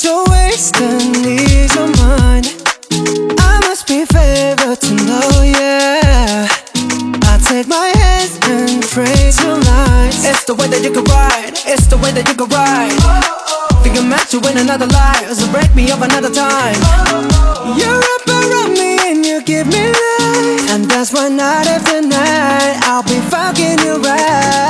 so wasting these on mine. I must be favored to know, yeah. I take my hands and praise your lights. It's the way that you can ride, it's the way that you can ride. Oh. Think I'm meant to win another life, so break me up another time. Oh, You wrap around me and you give me life. And that's why night after night I'll be fucking you right.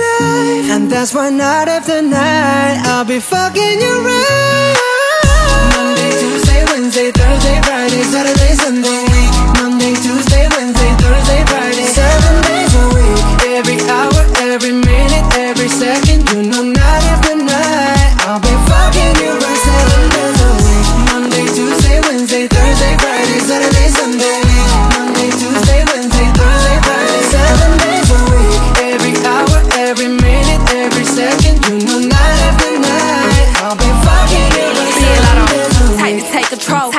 that's why night after night I'll be fucking you right.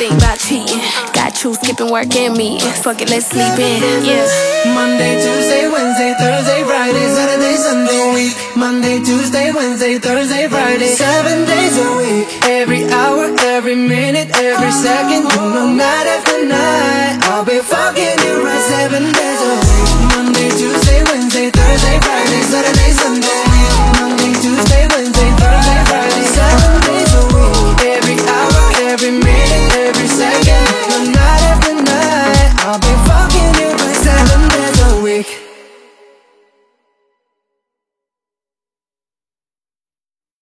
think about cheating. Got you skipping work and me. Fuck it, let's sleep in. Yeah. Monday, Tuesday, Wednesday, Thursday, Friday, Saturday, Sunday week. Monday, Tuesday, Wednesday, Thursday, Friday, seven days a week. Every hour, every minute, every second, you know, night after night, I'll be fine. I'm not